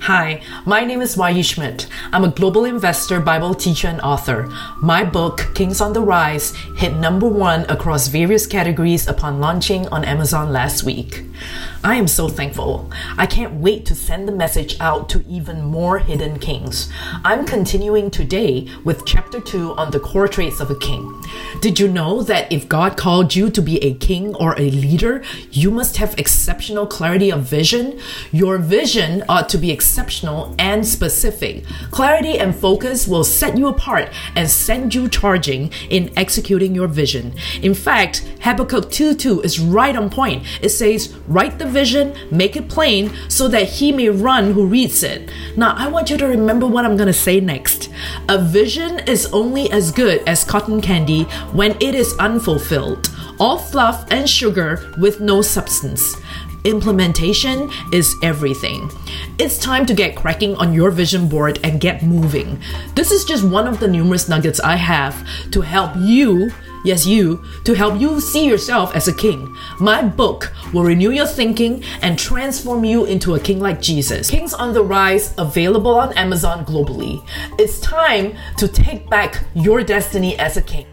Hi, my name is Wai Schmidt. I'm a global investor, Bible teacher, and author. My book, Kings on the Rise, hit number one across various categories upon launching on Amazon last week. I am so thankful. I can't wait to send the message out to even more hidden kings. I'm continuing today with chapter 2 on the core traits of a king. Did you know that if God called you to be a king or a leader, you must have exceptional clarity of vision? Your vision ought to be exceptional and specific. Clarity and focus will set you apart and send you charging in executing your vision. In fact, Habakkuk 2:2 is right on point. It says, Write the vision, make it plain, so that he may run who reads it. Now, I want you to remember what I'm going to say next. A vision is only as good as cotton candy when it is unfulfilled, all fluff and sugar with no substance. Implementation is everything. It's time to get cracking on your vision board and get moving. This is just one of the numerous nuggets I have to help you yes, you, to help you see yourself as a king. My book will renew your thinking and transform you into a king like Jesus. Kings on the Rise, available on Amazon globally. It's time to take back your destiny as a king.